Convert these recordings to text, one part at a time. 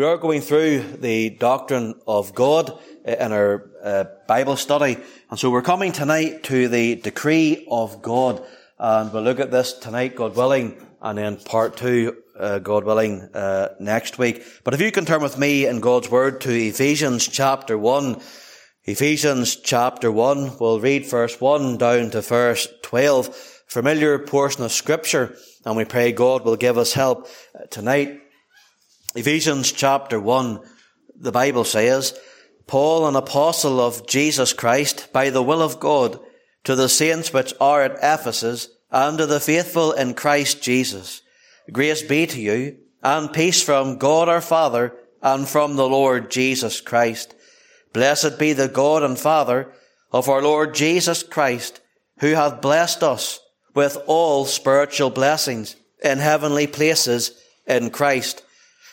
We are going through the doctrine of God in our uh, Bible study. And so we're coming tonight to the decree of God. And we'll look at this tonight, God willing, and then part two, uh, God willing, uh, next week. But if you can turn with me in God's Word to Ephesians chapter 1. Ephesians chapter 1, we'll read verse 1 down to verse 12. Familiar portion of Scripture, and we pray God will give us help tonight. Ephesians chapter 1, the Bible says, Paul, an apostle of Jesus Christ, by the will of God, to the saints which are at Ephesus, and to the faithful in Christ Jesus. Grace be to you, and peace from God our Father, and from the Lord Jesus Christ. Blessed be the God and Father of our Lord Jesus Christ, who hath blessed us with all spiritual blessings in heavenly places in Christ,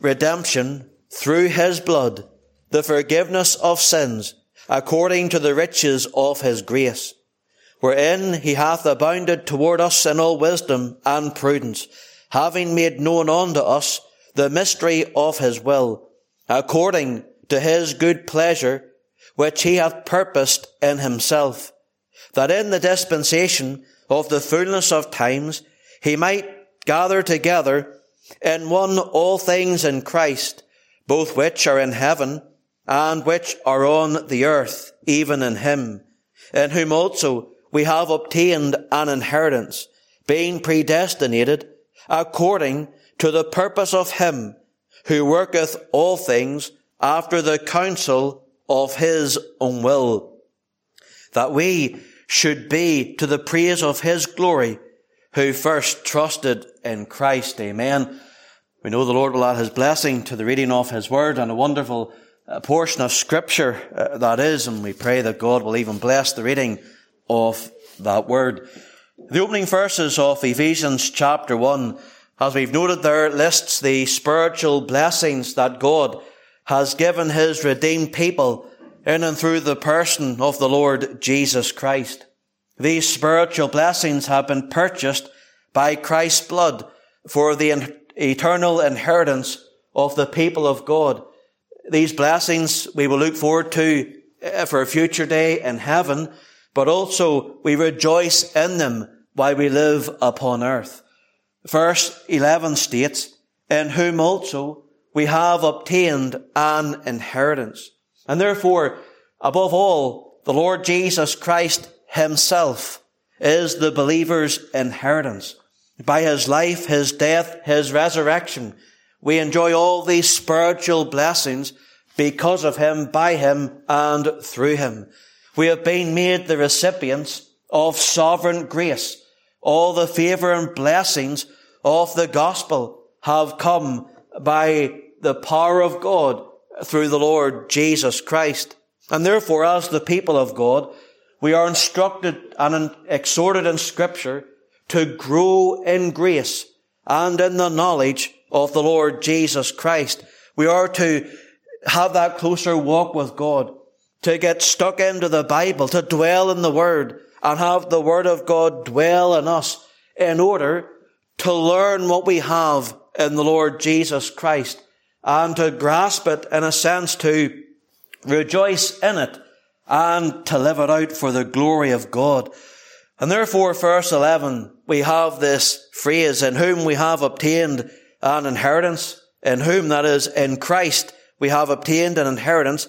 redemption through his blood, the forgiveness of sins, according to the riches of his grace wherein he hath abounded toward us in all wisdom and prudence, having made known unto us the mystery of his will, according to his good pleasure, which he hath purposed in himself, that in the dispensation of the fullness of times he might gather together in one all things in Christ, both which are in heaven and which are on the earth, even in him, in whom also we have obtained an inheritance, being predestinated according to the purpose of him who worketh all things after the counsel of his own will, that we should be to the praise of his glory who first trusted in Christ. Amen. We know the Lord will add his blessing to the reading of his word and a wonderful uh, portion of scripture uh, that is, and we pray that God will even bless the reading of that word. The opening verses of Ephesians chapter 1, as we've noted there, lists the spiritual blessings that God has given his redeemed people in and through the person of the Lord Jesus Christ. These spiritual blessings have been purchased by Christ's blood for the eternal inheritance of the people of God. These blessings we will look forward to eh, for a future day in heaven, but also we rejoice in them while we live upon earth. Verse 11 states, in whom also we have obtained an inheritance. And therefore, above all, the Lord Jesus Christ himself is the believer's inheritance. By his life, his death, his resurrection, we enjoy all these spiritual blessings because of him, by him, and through him. We have been made the recipients of sovereign grace. All the favor and blessings of the gospel have come by the power of God through the Lord Jesus Christ. And therefore, as the people of God, we are instructed and exhorted in scripture to grow in grace and in the knowledge of the Lord Jesus Christ. We are to have that closer walk with God to get stuck into the Bible, to dwell in the Word, and have the Word of God dwell in us in order to learn what we have in the Lord Jesus Christ and to grasp it in a sense to rejoice in it and to live it out for the glory of God. And therefore, verse 11, we have this phrase, in whom we have obtained an inheritance, in whom that is, in Christ, we have obtained an inheritance,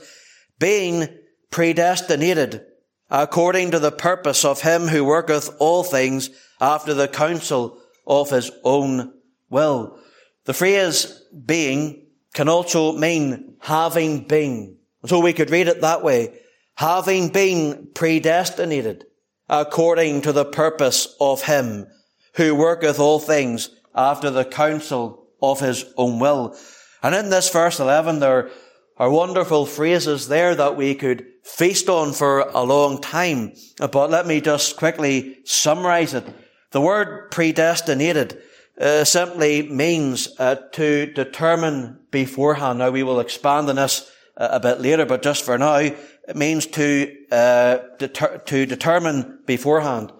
being predestinated according to the purpose of him who worketh all things after the counsel of his own will. The phrase being can also mean having been. So we could read it that way. Having been predestinated according to the purpose of him who worketh all things after the counsel of his own will. And in this verse 11, there are wonderful phrases there that we could feast on for a long time. But let me just quickly summarize it. The word predestinated uh, simply means uh, to determine beforehand. Now we will expand on this uh, a bit later, but just for now, means to uh, deter- to determine beforehand.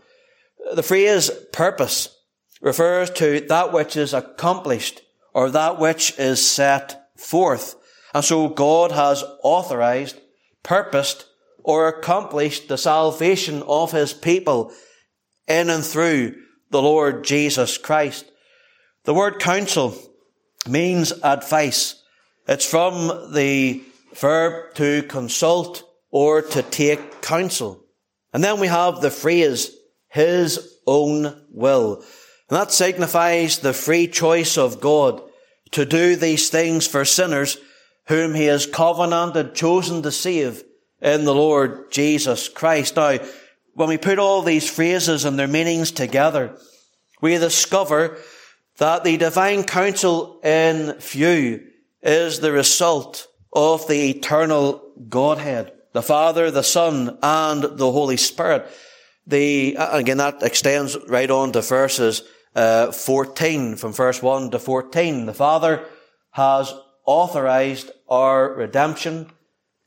The phrase purpose refers to that which is accomplished or that which is set forth. And so God has authorized, purposed, or accomplished the salvation of his people in and through the Lord Jesus Christ. The word counsel means advice. It's from the verb to consult or to take counsel. And then we have the phrase, his own will. And that signifies the free choice of God to do these things for sinners whom he has covenanted, chosen to save in the Lord Jesus Christ. Now, when we put all these phrases and their meanings together, we discover that the divine counsel in view is the result of the eternal Godhead, the Father, the Son, and the Holy Spirit. The, again, that extends right on to verses uh, 14, from verse 1 to 14. The Father has authorized our redemption.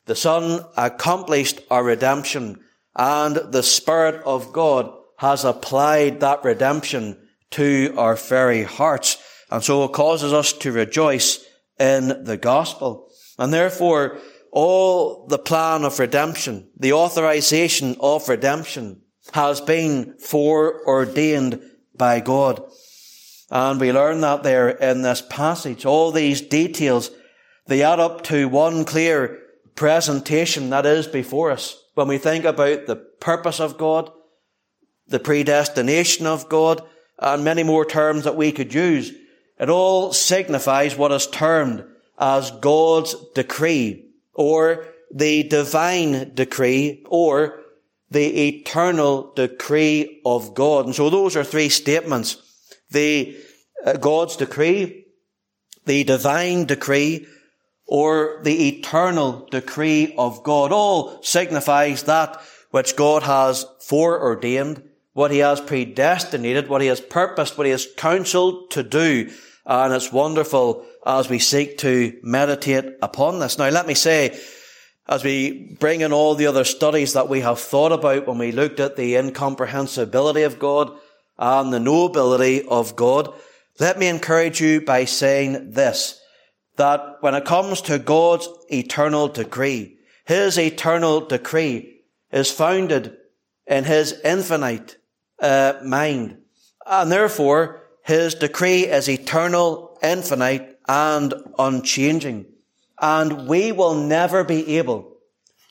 The Son accomplished our redemption and the Spirit of God has applied that redemption to our very hearts. And so it causes us to rejoice in the gospel. And therefore, all the plan of redemption, the authorization of redemption has been foreordained by God. And we learn that there in this passage. All these details, they add up to one clear presentation that is before us. When we think about the purpose of God, the predestination of God, and many more terms that we could use, it all signifies what is termed as God's decree, or the divine decree, or the eternal decree of God. And so those are three statements. The uh, God's decree, the divine decree, or the eternal decree of God. All signifies that which God has foreordained, what He has predestinated, what He has purposed, what He has counseled to do. And it's wonderful as we seek to meditate upon this. Now let me say, as we bring in all the other studies that we have thought about when we looked at the incomprehensibility of God and the knowability of God, let me encourage you by saying this, that when it comes to God's eternal decree, His eternal decree is founded in His infinite uh, mind. And therefore, His decree is eternal, infinite, and unchanging. And we will never be able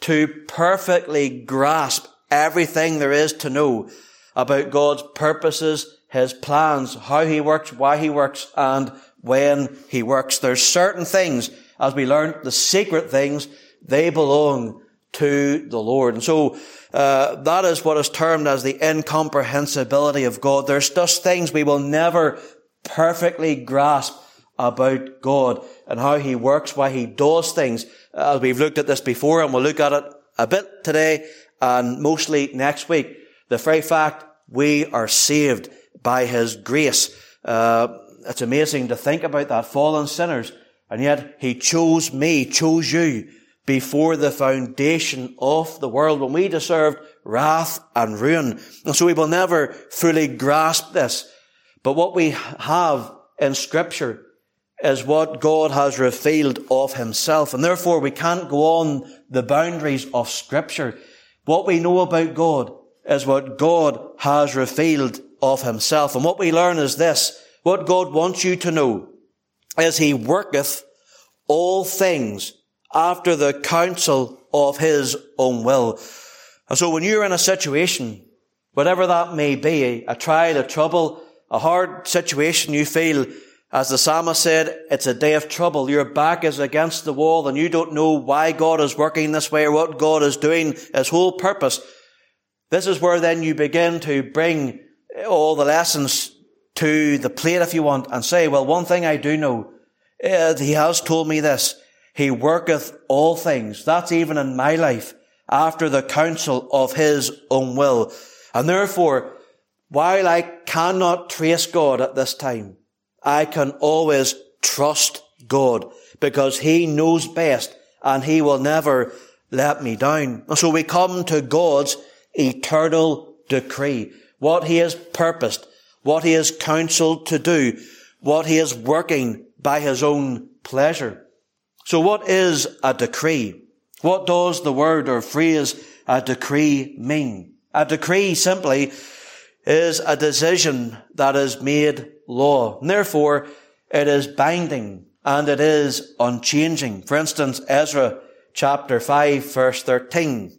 to perfectly grasp everything there is to know about God's purposes, His plans, how He works, why He works, and when He works. There's certain things, as we learned, the secret things, they belong to the Lord. And so, uh, that is what is termed as the incomprehensibility of God. There's just things we will never perfectly grasp about God and how He works, why He does things. As we've looked at this before and we'll look at it a bit today and mostly next week. The very fact we are saved by His grace. Uh, it's amazing to think about that. Fallen sinners. And yet He chose me, chose you before the foundation of the world when we deserved wrath and ruin. And so we will never fully grasp this. But what we have in scripture is what God has revealed of himself. And therefore we can't go on the boundaries of scripture. What we know about God is what God has revealed of himself. And what we learn is this. What God wants you to know is he worketh all things after the counsel of his own will. And so when you're in a situation, whatever that may be, a trial, a trouble, a hard situation you feel, as the psalmist said, it's a day of trouble. Your back is against the wall and you don't know why God is working this way or what God is doing, his whole purpose. This is where then you begin to bring all the lessons to the plate, if you want, and say, well, one thing I do know Uh, he has told me this. He worketh all things. That's even in my life after the counsel of his own will. And therefore, while I cannot trace God at this time, I can always trust God because he knows best and he will never let me down. And so we come to God's eternal decree, what he has purposed, what he has counseled to do, what he is working by his own pleasure. So what is a decree? What does the word or phrase a decree mean? A decree simply is a decision that is made law. And therefore, it is binding and it is unchanging. For instance, Ezra chapter 5 verse 13.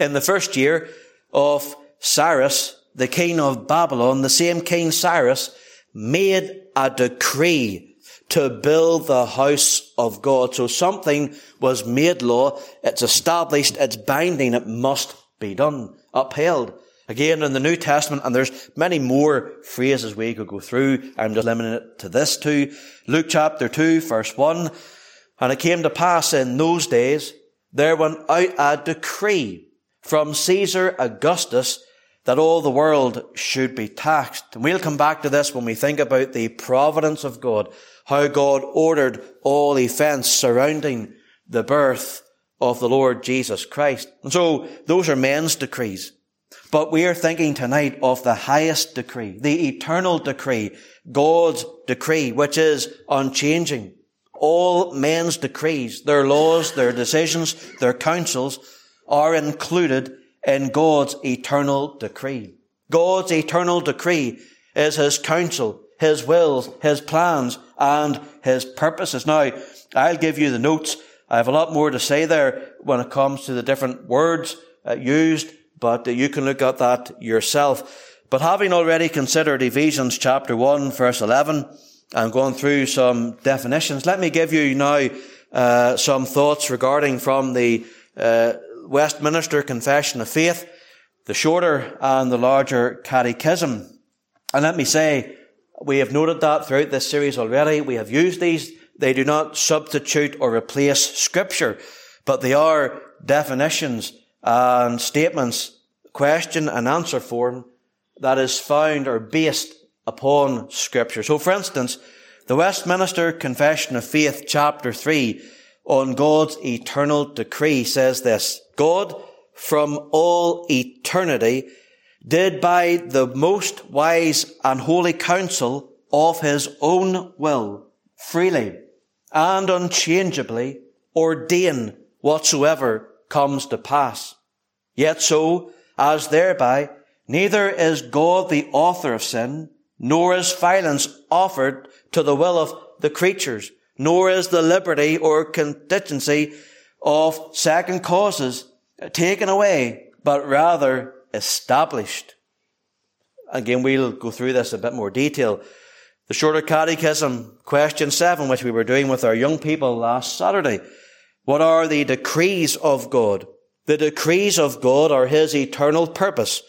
In the first year of Cyrus, the king of Babylon, the same king Cyrus made a decree to build the house of God. So something was made law, it's established, it's binding, it must be done, upheld. Again, in the New Testament, and there's many more phrases we could go through. I'm just limiting it to this too. Luke chapter 2, verse 1. And it came to pass in those days, there went out a decree from Caesar Augustus that all the world should be taxed. And we'll come back to this when we think about the providence of God, how God ordered all events surrounding the birth of the Lord Jesus Christ. And so those are men's decrees. But we are thinking tonight of the highest decree, the eternal decree, God's decree, which is unchanging. All men's decrees, their laws, their decisions, their counsels are included in God's eternal decree. God's eternal decree is His counsel, His wills, His plans, and His purposes. Now, I'll give you the notes. I have a lot more to say there when it comes to the different words uh, used but you can look at that yourself. But having already considered Ephesians chapter 1 verse 11 and gone through some definitions, let me give you now uh, some thoughts regarding from the uh, Westminster Confession of Faith, the shorter and the larger catechism. And let me say, we have noted that throughout this series already. We have used these. They do not substitute or replace scripture, but they are definitions and statements, question and answer form that is found or based upon scripture. So for instance, the Westminster Confession of Faith chapter 3 on God's eternal decree says this, God from all eternity did by the most wise and holy counsel of his own will freely and unchangeably ordain whatsoever comes to pass. Yet so, as thereby, neither is God the author of sin, nor is violence offered to the will of the creatures, nor is the liberty or contingency of second causes taken away, but rather established. Again, we'll go through this a bit more detail. The Shorter Catechism, question seven, which we were doing with our young people last Saturday. What are the decrees of God? The decrees of God are His eternal purpose,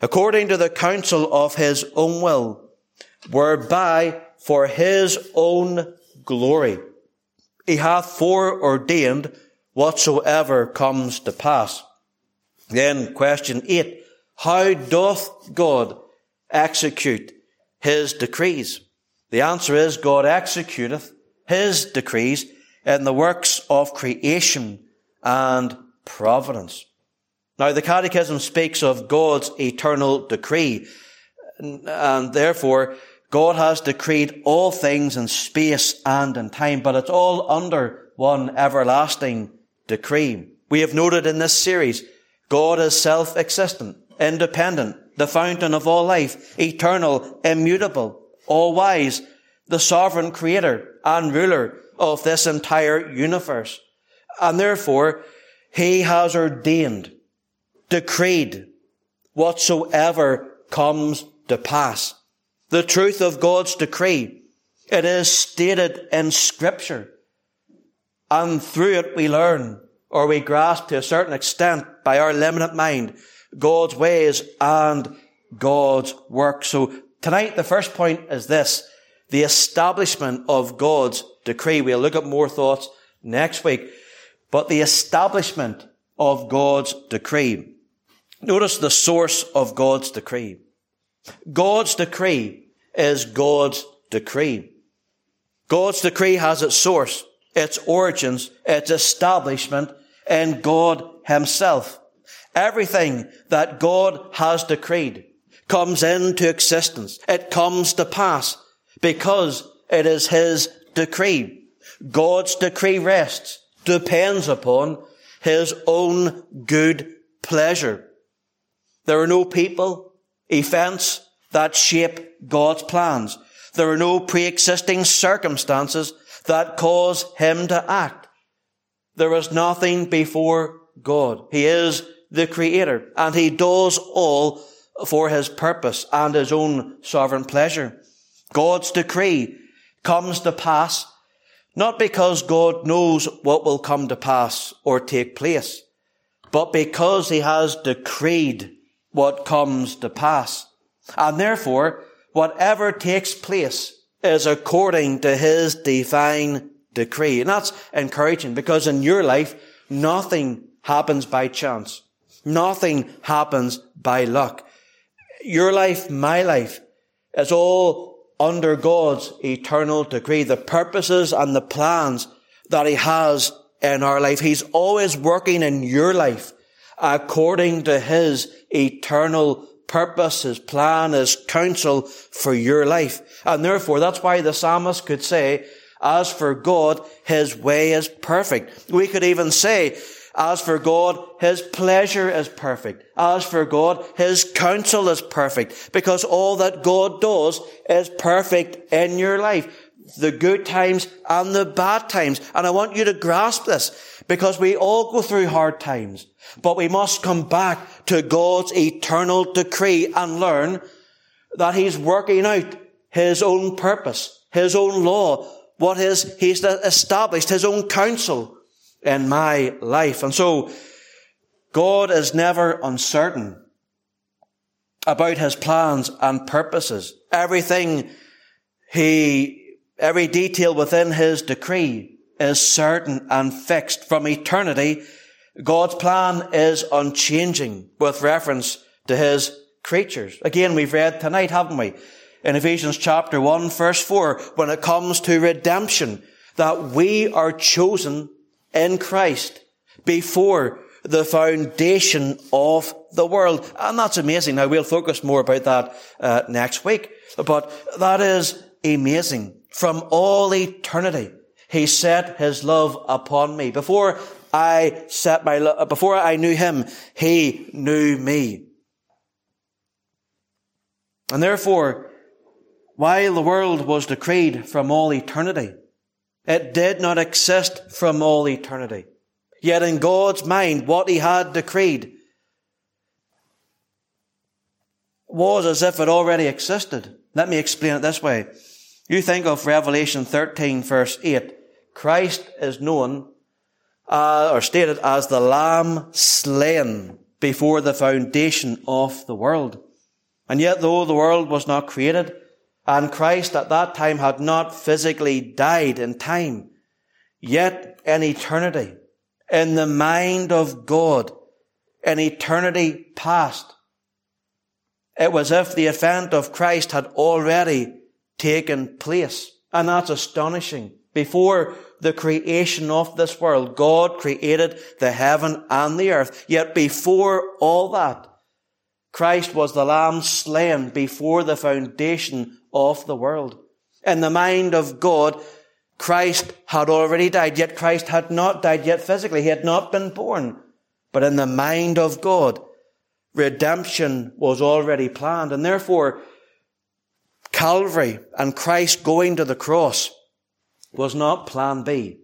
according to the counsel of His own will, whereby for His own glory He hath foreordained whatsoever comes to pass. Then question eight, how doth God execute His decrees? The answer is God executeth His decrees in the works of creation and providence. Now, the Catechism speaks of God's eternal decree, and therefore, God has decreed all things in space and in time, but it's all under one everlasting decree. We have noted in this series, God is self-existent, independent, the fountain of all life, eternal, immutable, all-wise, the sovereign creator and ruler of this entire universe. And therefore, he has ordained, decreed, whatsoever comes to pass. The truth of God's decree, it is stated in scripture. And through it we learn, or we grasp to a certain extent by our limited mind, God's ways and God's work. So tonight the first point is this. the establishment of God's decree. We'll look at more thoughts next week. But the establishment of God's decree. Notice the source of God's decree. God's decree is God's decree. God's decree has its source, its origins, its establishment in God Himself. Everything that God has decreed comes into existence. It comes to pass because it is His decree. God's decree rests, depends upon His own good pleasure. There are no people, events that shape God's plans. There are no pre-existing circumstances that cause Him to act. There is nothing before God. He is the Creator and He does all for His purpose and His own sovereign pleasure. God's decree comes to pass not because God knows what will come to pass or take place, but because He has decreed what comes to pass. And therefore, whatever takes place is according to His divine decree. And that's encouraging because in your life, nothing happens by chance. Nothing happens by luck. Your life, my life, is all under God's eternal decree, the purposes and the plans that He has in our life. He's always working in your life according to His eternal purpose, His plan, His counsel for your life. And therefore, that's why the psalmist could say, as for God, His way is perfect. We could even say, as for God, His pleasure is perfect. As for God, His counsel is perfect. Because all that God does is perfect in your life. The good times and the bad times. And I want you to grasp this because we all go through hard times. But we must come back to God's eternal decree and learn that He's working out His own purpose, His own law, what is, He's established His own counsel in my life. And so, God is never uncertain about His plans and purposes. Everything He, every detail within His decree is certain and fixed from eternity. God's plan is unchanging with reference to His creatures. Again, we've read tonight, haven't we? In Ephesians chapter 1 verse 4, when it comes to redemption, that we are chosen in Christ before the foundation of the world. And that's amazing. Now we'll focus more about that uh, next week. But that is amazing. From all eternity, He set His love upon me. Before I set my lo- before I knew Him, He knew me. And therefore, while the world was decreed from all eternity, it did not exist from all eternity. Yet in God's mind, what he had decreed was as if it already existed. Let me explain it this way. You think of Revelation 13 verse 8. Christ is known uh, or stated as the Lamb slain before the foundation of the world. And yet though the world was not created, and Christ at that time had not physically died in time. Yet in eternity, in the mind of God, in eternity past, it was as if the event of Christ had already taken place. And that's astonishing. Before the creation of this world, God created the heaven and the earth. Yet before all that, Christ was the lamb slain before the foundation of the world. In the mind of God, Christ had already died, yet Christ had not died yet physically. He had not been born. But in the mind of God, redemption was already planned. And therefore, Calvary and Christ going to the cross was not plan B,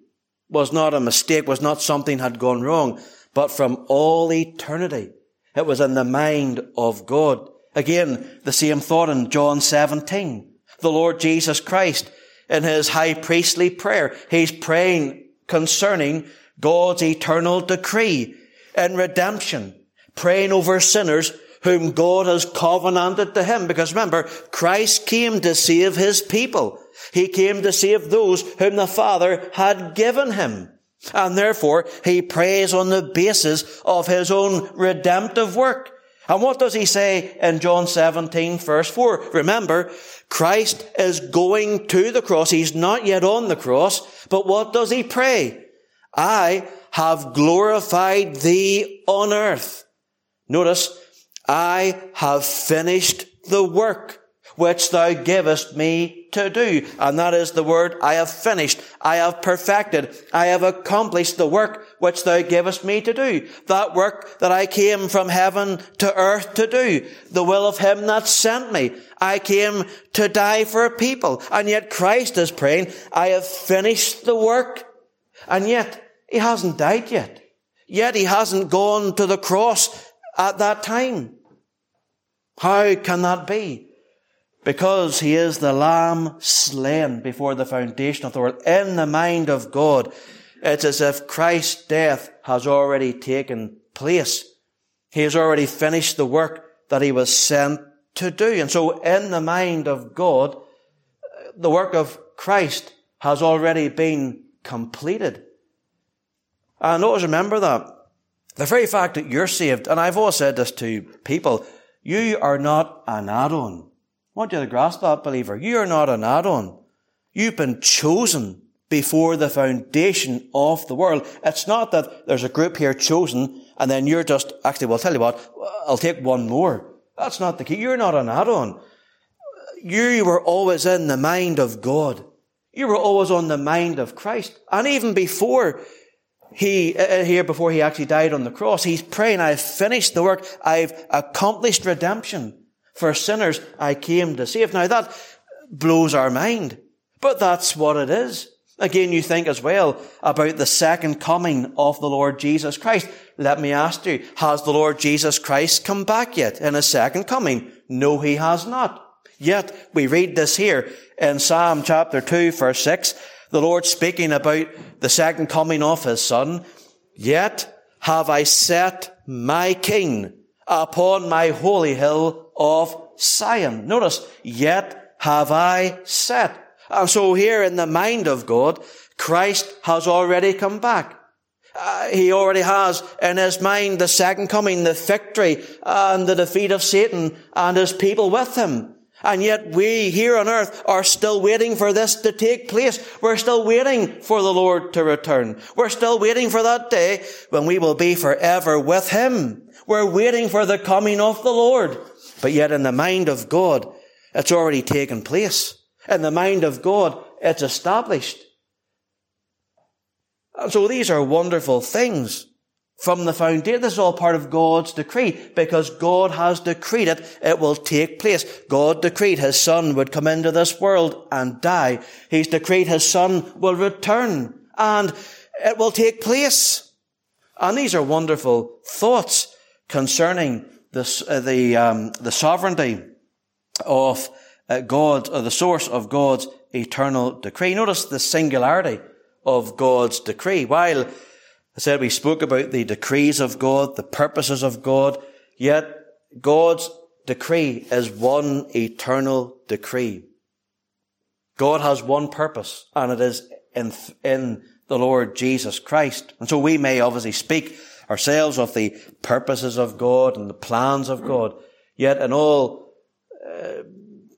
was not a mistake, was not something had gone wrong, but from all eternity, it was in the mind of God. Again, the same thought in John 17. The Lord Jesus Christ, in his high priestly prayer, he's praying concerning God's eternal decree and redemption, praying over sinners whom God has covenanted to him. Because remember, Christ came to save his people. He came to save those whom the Father had given him. And therefore, he prays on the basis of his own redemptive work. And what does he say in John 17 verse 4? Remember, Christ is going to the cross. He's not yet on the cross. But what does he pray? I have glorified thee on earth. Notice, I have finished the work which thou givest me to do. And that is the word, I have finished, I have perfected, I have accomplished the work which thou givest me to do. That work that I came from heaven to earth to do. The will of him that sent me. I came to die for a people. And yet Christ is praying, I have finished the work. And yet, he hasn't died yet. Yet he hasn't gone to the cross at that time. How can that be? Because he is the lamb slain before the foundation of the world. In the mind of God, it's as if Christ's death has already taken place. He has already finished the work that he was sent to do. And so in the mind of God, the work of Christ has already been completed. And always remember that. The very fact that you're saved, and I've always said this to people, you are not an add-on. I want you to grasp that, believer. You are not an add-on. You've been chosen before the foundation of the world. It's not that there's a group here chosen and then you're just, actually, well, I'll tell you what, I'll take one more. That's not the key. You're not an add-on. You were always in the mind of God. You were always on the mind of Christ. And even before he, uh, uh, here, before he actually died on the cross, he's praying, I've finished the work. I've accomplished redemption. For sinners, I came to save. Now that blows our mind, but that's what it is. Again, you think as well about the second coming of the Lord Jesus Christ. Let me ask you, has the Lord Jesus Christ come back yet in his second coming? No, he has not. Yet, we read this here in Psalm chapter 2 verse 6, the Lord speaking about the second coming of his son. Yet have I set my king upon my holy hill of Zion. Notice, yet have I set. And so here in the mind of God, Christ has already come back. Uh, he already has in his mind the second coming, the victory and the defeat of Satan and his people with him. And yet we here on earth are still waiting for this to take place. We're still waiting for the Lord to return. We're still waiting for that day when we will be forever with Him. We're waiting for the coming of the Lord. But yet in the mind of God, it's already taken place. In the mind of God, it's established. And so these are wonderful things from the foundation. This is all part of God's decree because God has decreed it. It will take place. God decreed his son would come into this world and die. He's decreed his son will return and it will take place. And these are wonderful thoughts concerning the, uh, the, um, the sovereignty of uh, God, or the source of God's eternal decree. Notice the singularity of God's decree. While I said we spoke about the decrees of God, the purposes of God, yet God's decree is one eternal decree. God has one purpose, and it is in, in the Lord Jesus Christ. And so we may obviously speak ourselves of the purposes of God and the plans of God. Yet in all uh,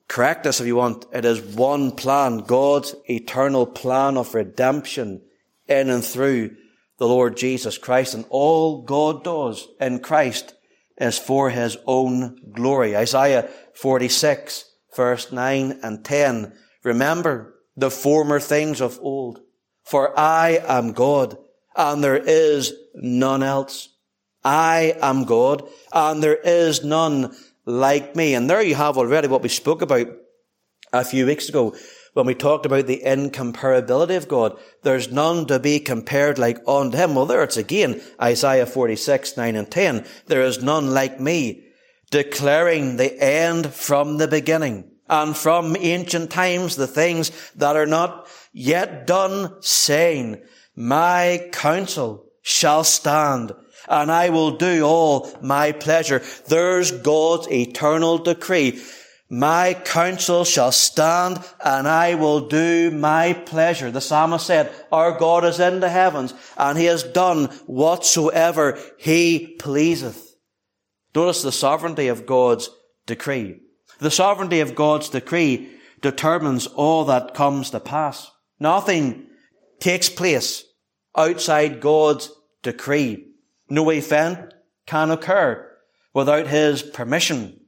correctness, if you want, it is one plan, God's eternal plan of redemption in and through the Lord Jesus Christ. And all God does in Christ is for his own glory. Isaiah 46 verse 9 and 10. Remember the former things of old. For I am God and there is none else. I am God, and there is none like me. And there you have already what we spoke about a few weeks ago when we talked about the incomparability of God. There's none to be compared like unto him. Well, there it's again, Isaiah 46, 9 and 10. There is none like me, declaring the end from the beginning and from ancient times the things that are not yet done, saying, my counsel shall stand and I will do all my pleasure. There's God's eternal decree. My counsel shall stand and I will do my pleasure. The psalmist said, our God is in the heavens and he has done whatsoever he pleaseth. Notice the sovereignty of God's decree. The sovereignty of God's decree determines all that comes to pass. Nothing takes place outside God's decree. No event can occur without his permission.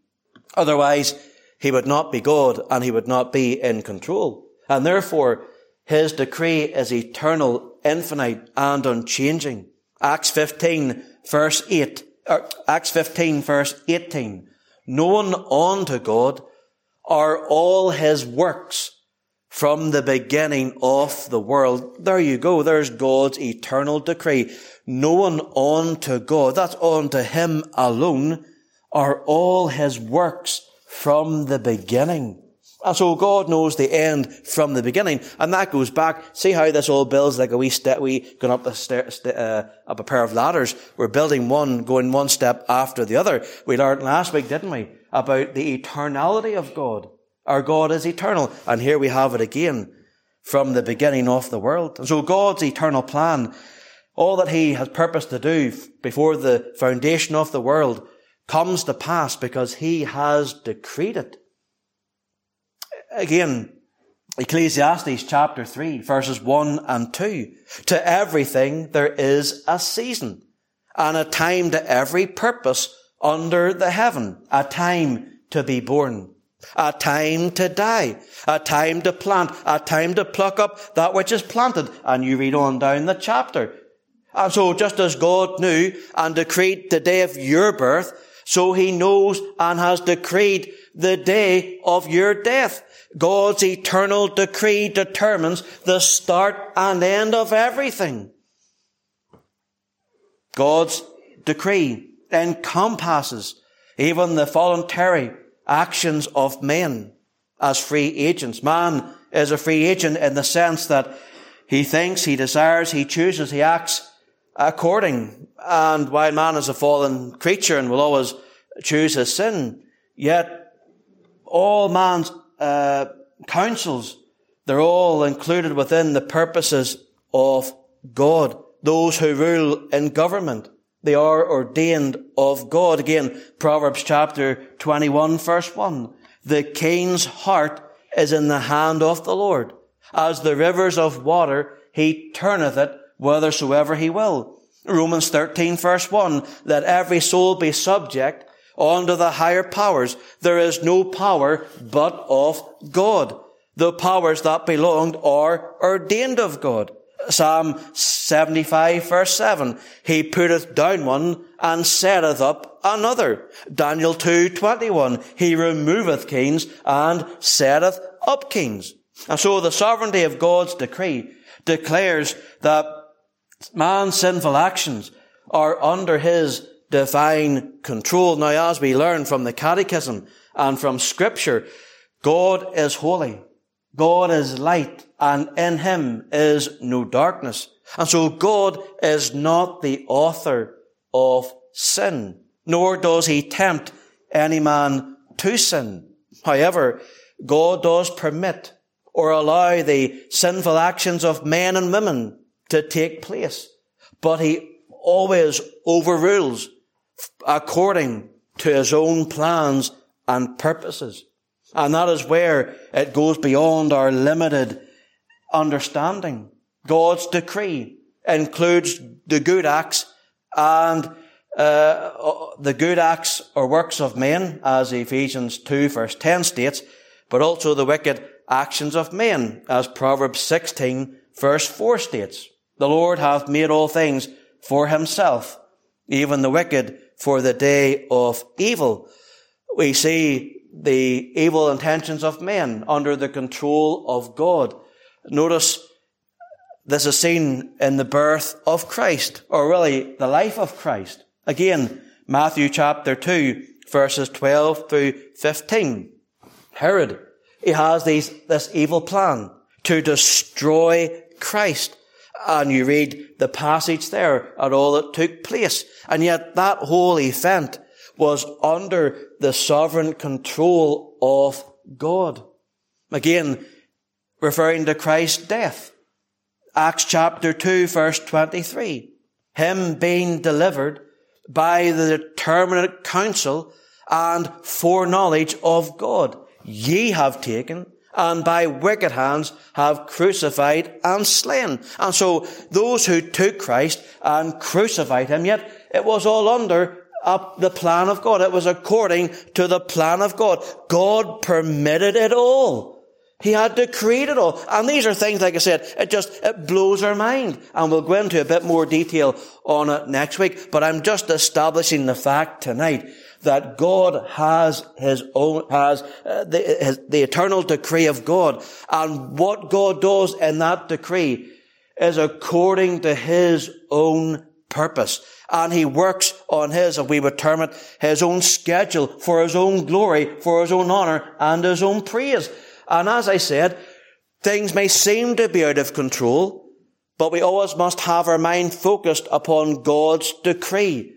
Otherwise, he would not be God and he would not be in control. And therefore, his decree is eternal, infinite, and unchanging. Acts 15 verse 8, er, Acts 15 verse 18. Known unto God are all his works from the beginning of the world. There you go. There's God's eternal decree. Known unto God, that's unto him alone, are all his works from the beginning. And so God knows the end from the beginning, and that goes back. See how this all builds like a wee step, we going up a stair, uh, up a pair of ladders. We're building one, going one step after the other. We learned last week, didn't we, about the eternality of God. Our God is eternal, and here we have it again from the beginning of the world. And so God's eternal plan, all that He has purposed to do before the foundation of the world, comes to pass because he has decreed it. Again, Ecclesiastes chapter 3 verses 1 and 2. To everything there is a season and a time to every purpose under the heaven. A time to be born. A time to die. A time to plant. A time to pluck up that which is planted. And you read on down the chapter. And so just as God knew and decreed the day of your birth, so he knows and has decreed the day of your death. God's eternal decree determines the start and end of everything. God's decree encompasses even the voluntary actions of men as free agents. Man is a free agent in the sense that he thinks, he desires, he chooses, he acts according. And while man is a fallen creature and will always choose his sin, yet all man's uh, counsels, they're all included within the purposes of God. Those who rule in government, they are ordained of God. Again, Proverbs chapter 21 verse 1. The king's heart is in the hand of the Lord. As the rivers of water, he turneth it whithersoever he will. Romans 13 verse 1, let every soul be subject unto the higher powers. There is no power but of God. The powers that belonged are ordained of God. Psalm 75 verse 7, He putteth down one and setteth up another. Daniel 2.21, He removeth kings and setteth up kings. And so the sovereignty of God's decree declares that man's sinful actions are under his divine control. Now, as we learn from the catechism and from scripture, God is holy. God is light and in him is no darkness. And so God is not the author of sin, nor does he tempt any man to sin. However, God does permit or allow the sinful actions of men and women to take place, but he always overrules according to his own plans and purposes. And that is where it goes beyond our limited understanding. God's decree includes the good acts and uh, the good acts or works of men, as Ephesians 2 verse 10 states, but also the wicked actions of men, as Proverbs 16 verse 4 states. The Lord hath made all things for himself, even the wicked for the day of evil. We see the evil intentions of men under the control of God. Notice this is seen in the birth of Christ, or really the life of Christ. Again, Matthew chapter 2, verses 12 through 15. Herod, he has these, this evil plan to destroy Christ. And you read the passage there at all that took place. And yet that whole event was under the sovereign control of God. Again, referring to Christ's death. Acts chapter 2 verse 23. Him being delivered by the determinate counsel and foreknowledge of God. Ye have taken and by wicked hands have crucified and slain. And so those who took Christ and crucified him, yet it was all under uh, the plan of God. It was according to the plan of God. God permitted it all. He had decreed it all. And these are things, like I said, it just, it blows our mind. And we'll go into a bit more detail on it next week. But I'm just establishing the fact tonight that God has His own, has uh, the, his, the eternal decree of God. And what God does in that decree is according to His own purpose. And He works on His, if we would term it, His own schedule for His own glory, for His own honor, and His own praise. And as I said, things may seem to be out of control, but we always must have our mind focused upon God's decree,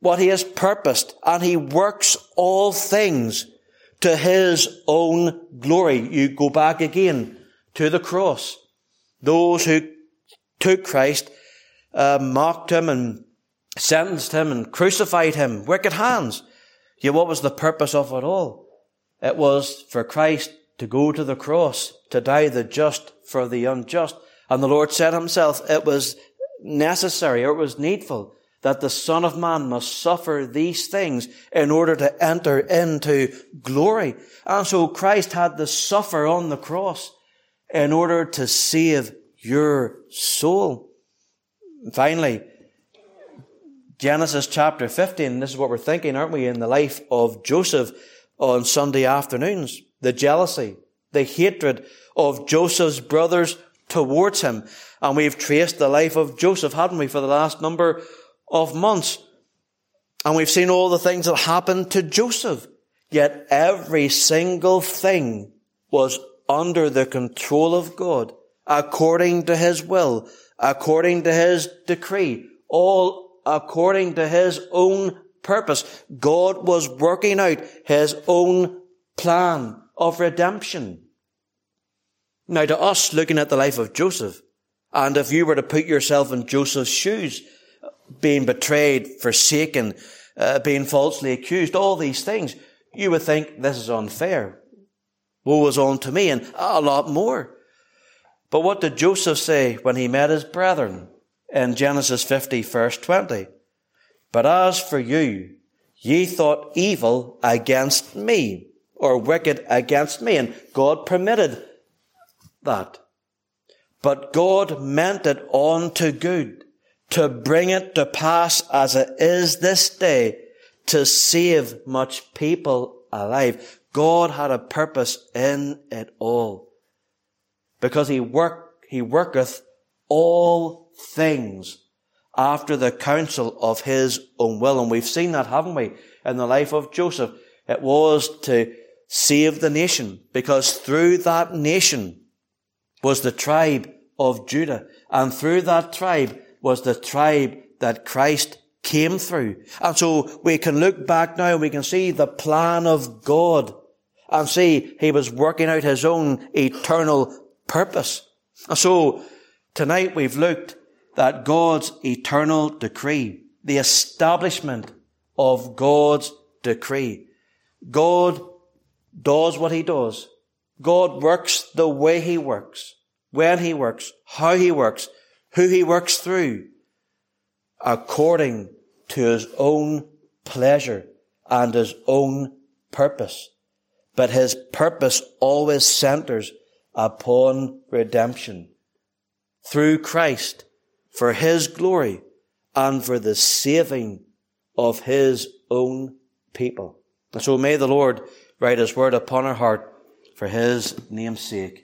what He has purposed, and He works all things to His own glory. You go back again to the cross. Those who took Christ uh, mocked Him and sentenced Him and crucified Him, wicked hands. Yeah, what was the purpose of it all? It was for Christ to go to the cross, to die the just for the unjust. And the Lord said himself, it was necessary or it was needful that the Son of Man must suffer these things in order to enter into glory. And so Christ had to suffer on the cross in order to save your soul. Finally, Genesis chapter 15, this is what we're thinking, aren't we, in the life of Joseph on Sunday afternoons the jealousy, the hatred of Joseph's brothers towards him. And we've traced the life of Joseph, haven't we, for the last number of months. And we've seen all the things that happened to Joseph. Yet every single thing was under the control of God, according to His will, according to His decree, all according to His own purpose. God was working out His own plan of redemption. Now to us, looking at the life of Joseph, and if you were to put yourself in Joseph's shoes, being betrayed, forsaken, uh, being falsely accused, all these things, you would think this is unfair. Woe is on to me, and a lot more. But what did Joseph say when he met his brethren in Genesis 50 verse 20? But as for you, ye thought evil against me, or wicked against me. And God permitted that. But God meant it on to good, to bring it to pass as it is this day, to save much people alive. God had a purpose in it all. Because he work, he worketh all things after the counsel of his own will. And we've seen that, haven't we, in the life of Joseph. It was to save the nation because through that nation was the tribe of Judah. And through that tribe was the tribe that Christ came through. And so we can look back now and we can see the plan of God and see he was working out his own eternal purpose. And so tonight we've looked at God's eternal decree, the establishment of God's decree. God does what he does. God works the way he works, when he works, how he works, who he works through, according to his own pleasure and his own purpose. But his purpose always centers upon redemption through Christ for his glory and for the saving of his own people. And so may the Lord write his word upon our heart for his name's sake.